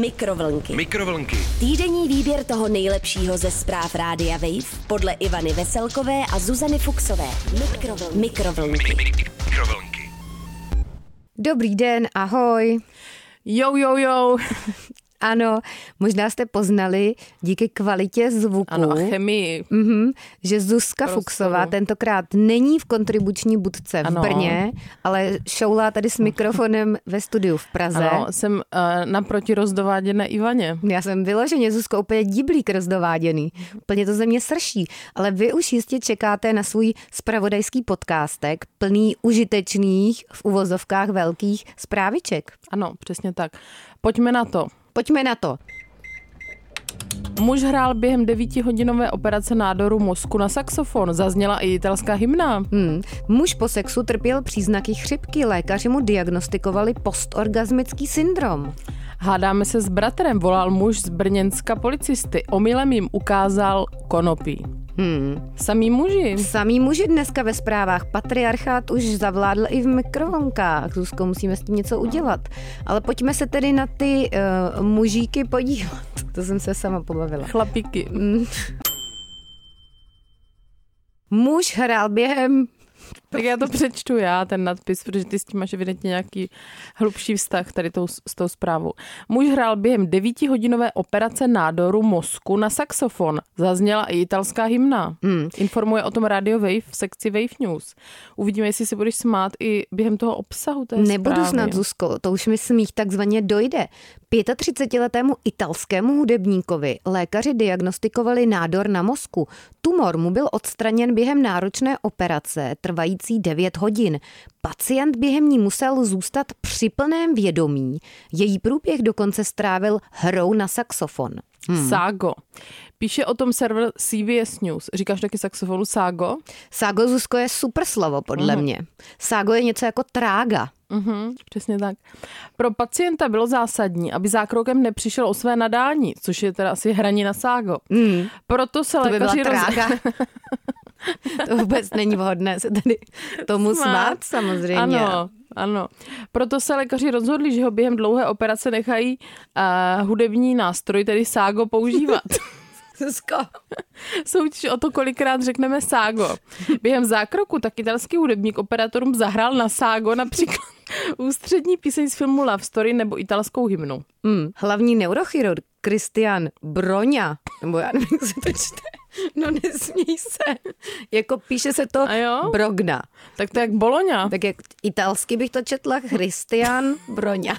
Mikrovlnky. Mikrovlnky. Týdenní výběr toho nejlepšího ze zpráv Rádia Wave podle Ivany Veselkové a Zuzany Fuxové. Mikrovlnky. Mikrovlnky. Mikrovlnky. Dobrý den, ahoj. Jo, jo, jo. Ano, možná jste poznali díky kvalitě zvuku, Ano, a chemii. mhm, že Zuzka Prostoru. Fuxová tentokrát není v kontribuční budce v Ano. Brně, ale šoulá tady s mikrofonem ve studiu v Praze. Ano, jsem uh, naproti rozdováděné Ivaně. Já jsem vyloženě, Zuzko, úplně diblík rozdováděný. Úplně to ze mě srší. Ale vy už jistě čekáte na svůj spravodajský podcastek, plný užitečných, v uvozovkách velkých zpráviček. Ano, přesně tak. Pojďme na to. Pojďme na to. Muž hrál během devítihodinové operace nádoru mozku na saxofon. Zazněla i italská hymna. Hmm. Muž po sexu trpěl příznaky chřipky, lékaři mu diagnostikovali postorgasmický syndrom. Hádáme se s bratrem, volal muž z Brněnska policisty. Omylem jim ukázal konopí. Hmm. Samý muži. Samý muži dneska ve zprávách. Patriarchát už zavládl i v mikrovlnkách. Zuzko, musíme s tím něco udělat. Ale pojďme se tedy na ty uh, mužíky podívat. To jsem se sama pobavila. Chlapíky. Muž hrál během Tak já to přečtu já, ten nadpis, protože ty s tím máš evidentně nějaký hlubší vztah tady tou, s tou zprávou. Muž hrál během devítihodinové operace nádoru mozku na saxofon. Zazněla i italská hymna. Hmm. Informuje o tom Radio Wave v sekci Wave News. Uvidíme, jestli se budeš smát i během toho obsahu té Nebudu zprávy. snad, Zuzko, to už mi smích takzvaně dojde. 35-letému italskému hudebníkovi lékaři diagnostikovali nádor na mozku. Tumor mu byl odstraněn během náročné operace, trvající 9 hodin. Pacient během ní musel zůstat při plném vědomí. Její průběh dokonce strávil hrou na saxofon. Hmm. Ságo. Píše o tom server CBS News. Říkáš taky saxofonu Ságo? Ságo, Zuzko, je super slovo, podle mě. Ságo je něco jako trága. Mhm, přesně tak. Pro pacienta bylo zásadní, aby zákrokem nepřišel o své nadání, což je teda asi hraní na ságo. Mm. Proto se To by byla lékaři roz... to vůbec není vhodné se tady tomu smát, Smát. samozřejmě. Ano, ano. Proto se lékaři rozhodli, že ho během dlouhé operace nechají uh, hudební nástroj, tedy ságo, používat. Zuzko. Soutěž o to, kolikrát řekneme ságo. Během zákroku tak italský hudebník operátorům zahrál na ságo například ústřední píseň z filmu Love Story nebo italskou hymnu. Mm. Hlavní neurochirurg Christian Broňa, nebo já nevím, jak se to čte. No nesmí se. Jako píše se to? Brogna. Tak to je jak Boloňa. Tak jak italsky bych to četla Christian Broňa.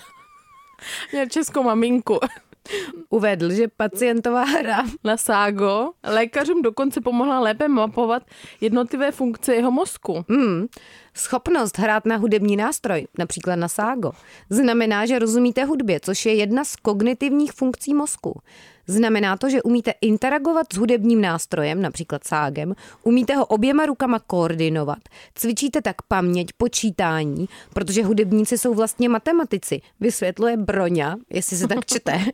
Měl českou maminku. Uvedl, že pacientová hra Na ságo lékařům dokonce pomohla lépe mapovat jednotlivé funkce jeho mozku. Hmm. Schopnost hrát na hudební nástroj, například na ságo, znamená, že rozumíte hudbě, což je jedna z kognitivních funkcí mozku. Znamená to, že umíte interagovat s hudebním nástrojem, například ságem, umíte ho oběma rukama koordinovat, cvičíte tak paměť, počítání, protože hudebníci jsou vlastně matematici, vysvětluje Broňa, jestli se tak čte,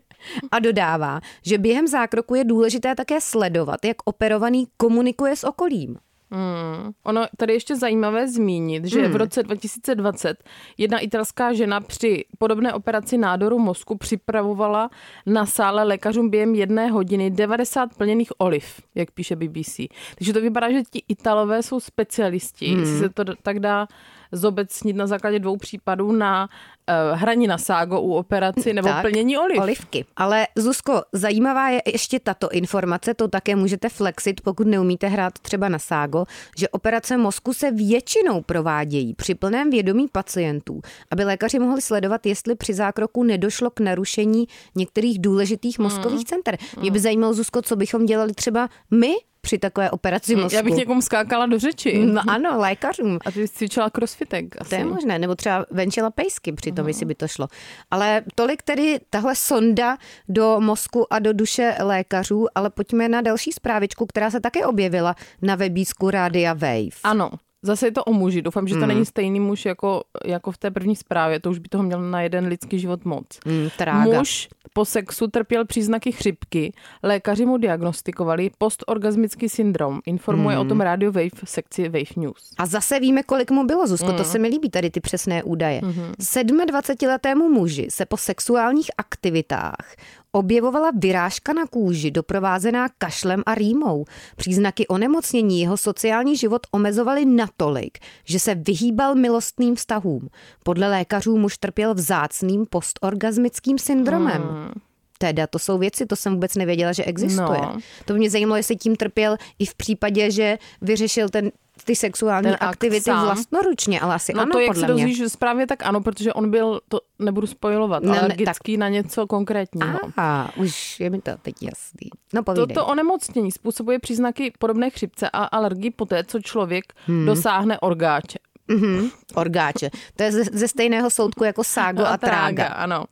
a dodává, že během zákroku je důležité také sledovat, jak operovaný komunikuje s okolím. Hmm. Ono tady ještě zajímavé zmínit, že Hmm. v roce 2020 jedna italská žena při podobné operaci nádoru mozku připravovala na sále lékařům během jedné hodiny 90 plněných oliv, jak píše BBC. Takže to vypadá, že ti Italové jsou specialisti, hmm. jestli se to tak dá zobecnit na základě dvou případů na uh, hraní na ságo u operaci nebo Tak, plnění oliv. Olivky. Ale Zuzko, zajímavá je ještě tato informace, to také můžete flexit, pokud neumíte hrát třeba na ságo, že operace mozku se většinou provádějí při plném vědomí pacientů, aby lékaři mohli sledovat, jestli při zákroku nedošlo k narušení některých důležitých mozkových center. Mě by zajímalo, Zuzko, co bychom dělali třeba my při takové operaci mozku. Já bych někomu skákala do řeči. No ano, lékařům. A ty bys cvičila crossfitek. Asi. To je možné, nebo třeba venčila pejsky při tom, jestli by to šlo. Ale tolik tedy tahle sonda do mozku a do duše lékařů, ale pojďme na další zprávičku, která se také objevila na webísku Rádia Wave. Ano, zase je to o muži. Doufám, že to není stejný muž jako, jako v té první zprávě. To už by toho měl na jeden lidský život moc. Mm, trága. Muž po sexu trpěl příznaky chřipky. Lékaři mu diagnostikovali postorgasmický syndrom. Informuje hmm. o tom Radio Wave v sekci Wave News. A zase víme, kolik mu bylo, Zuzko, mm. to se mi líbí tady ty přesné údaje. Mm-hmm. 27-letému muži se po sexuálních aktivitách objevovala vyrážka na kůži doprovázená kašlem a rýmou. Příznaky onemocnění jeho sociální život omezovaly natolik, že se vyhýbal milostným vztahům. Podle lékařů muž trpěl vzácným postorgasmickým syndromem. Hmm. Teda, to jsou věci, to jsem vůbec nevěděla, že existuje. No. To mě zajímalo, jestli tím trpěl i v případě, že vyřešil ten ty sexuální ten aktivity sám. vlastnoručně, ale asi no ano, to, jak podle se mě. dozvíš správně, tak ano, protože on byl, to nebudu spojovat, Ne, alergický na něco konkrétního. Aha, už je mi to teď jasný. No povídej. Toto onemocnění způsobuje příznaky podobné chřipce a alergii poté, co člověk Hmm. dosáhne orgáče. Mhm, orgáče. To je ze, ze stejného soudku jako ságo a, trága. Ano.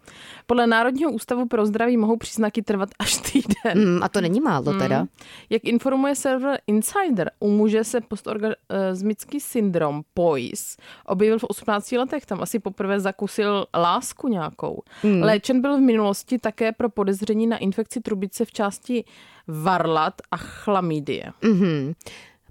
Podle Národního ústavu pro zdraví mohou příznaky trvat až týden. Mm, a to není málo teda. Mm. Jak informuje server Insider, u muže se postorgasmický syndrom POIS objevil v 18 letech. Tam asi poprvé zakusil lásku nějakou. Mm. Léčen byl v minulosti také pro podezření na infekci trubice v části varlat a chlamydie. Mm-hmm.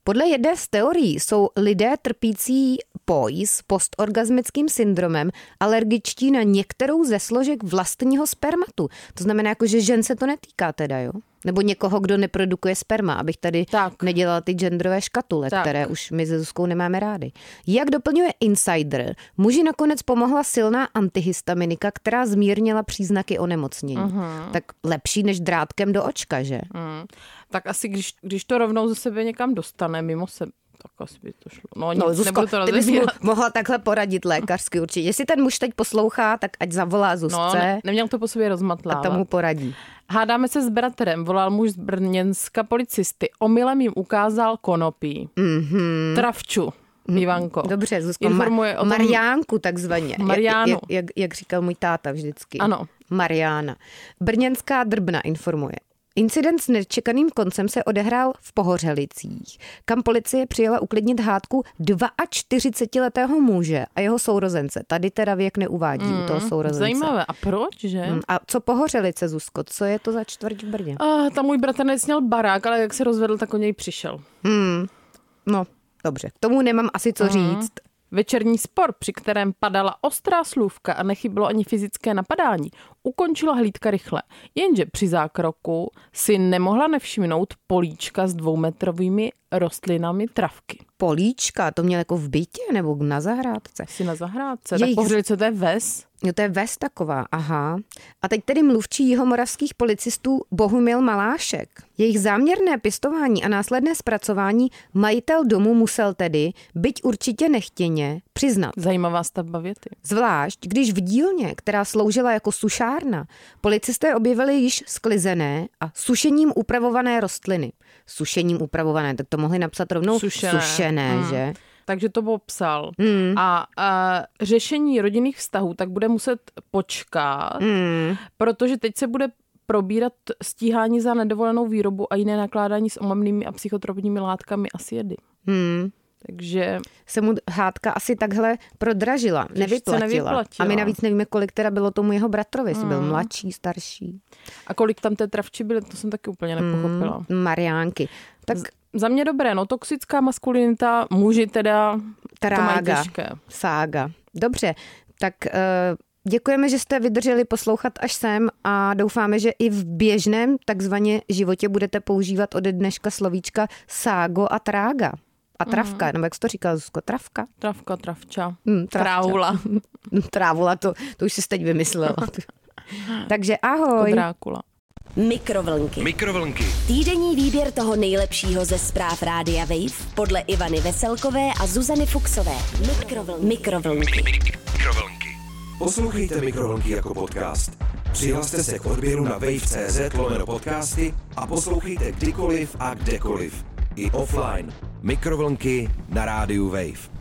Podle jedné z teorií jsou lidé trpící POIS, postorgasmickým syndromem, alergičtí na některou ze složek vlastního spermatu. To znamená, jako, že žen se to netýká teda, jo? Nebo někoho, kdo neprodukuje sperma, abych tady Tak. nedělala ty genderové škatule, Tak. které už my se Zuzkou nemáme rády. Jak doplňuje Insider, muži nakonec pomohla silná antihistaminika, která zmírnila příznaky onemocnění. Uh-huh. Tak lepší než drátkem do očka, že? Mm. Tak asi, když, když to rovnou ze sebe někam dostane mimo sebe, tak asi by to šlo. No, nic, No, Zuzko, to ty bys mu mohla takhle poradit lékařsky určitě. Jestli ten muž teď poslouchá, tak ať zavolá Zuzce No, ne, neměl to po sobě a rozmatlávat. tomu poradí. Hádáme se s bratrem, volal muž z Brněnska policisty. Omylem jim ukázal konopí. Mm-hmm. Travču, Ivanko. Mhm. Dobře, Zuzko, Informuje ma- o tom... Mariánku takzvaně. Mariánu. Jak, jak, jak říkal můj táta vždycky. Ano. Mariána. Brněnská drbna informuje. Incident s nečekaným koncem se odehrál v Pohořelicích, kam policie přijela uklidnit hádku 42-letého muže a jeho sourozence. Tady teda věk neuvádí mm, u toho sourozence. Zajímavé. A proč, že? Mm, A co Pohořelice, Zuzko? Co je to za čtvrť v Brně? A tam můj bratr nesměl barák, ale jak se rozvedl, tak o něj přišel. Hmm. No, dobře. K tomu nemám asi co říct. Večerní spor, při kterém padala ostrá slůvka a nechybilo ani fyzické napadání, ukončila hlídka rychle. Jenže při zákroku si nemohla nevšimnout políčka s dvoumetrovými rostlinami travky. Políčka, to měl jako v bytě nebo na zahrádce? Si na zahrádce. Jejich- Tak pohořeli, co to je ves? Jo, to je ves taková, aha. A teď tedy mluvčí jihomoravských policistů Bohumil Malášek. Jejich záměrné pěstování a následné zpracování majitel domu musel tedy, byť určitě nechtěně, přiznat. Zajímavá stavba věty. Zvlášť, když v dílně, která sloužila jako sušárna, policisté objevili již sklizené a sušením upravované rostliny. Sušením upravované, tak to mohli napsat rovnou Sušené. sušené Hmm. že? Takže to popsal. Hmm. A, a řešení rodinných vztahů tak bude muset počkat, Hmm. protože teď se bude probírat stíhání za nedovolenou výrobu a jiné nakládání s omamnými a psychotropními látkami a sjedy. Hmm. Takže se mu hádka asi takhle prodražila, nevyplatila. nevyplatila. A my navíc nevíme, kolik teda bylo tomu jeho bratrovi, jestli byl mladší, starší. a kolik tam té travči byly, to jsem taky úplně nepochopila. Mm, Mariánky. Tak Za mě dobré, no toxická maskulinita, muži teda to mají trága, těžké. sága. Dobře, tak uh, děkujeme, že jste vydrželi poslouchat až sem a doufáme, že i v běžném takzvaně životě budete používat ode dneška slovíčka ságo a trága. A travka, nebo jak jsi to říkal, Zuzko, travka? Travka, travča, Hmm, travča. trávula, Trávula, to, to už jsi teď vymyslela. Takže ahoj. Drákula. Mikrovlnky. Mikrovlnky. Týdenní výběr toho nejlepšího ze zpráv Rádia Wave podle Ivany Veselkové a Zuzany Fuxové. Mikrovlnky. Mikrovlnky. Mikrovlnky. Poslouchejte Mikrovlnky jako podcast. Přihlaste se k odběru na wave.cz lomeno podcasty a poslouchejte kdykoliv a kdekoliv. I offline. Mikrovlnky na rádiu Wave.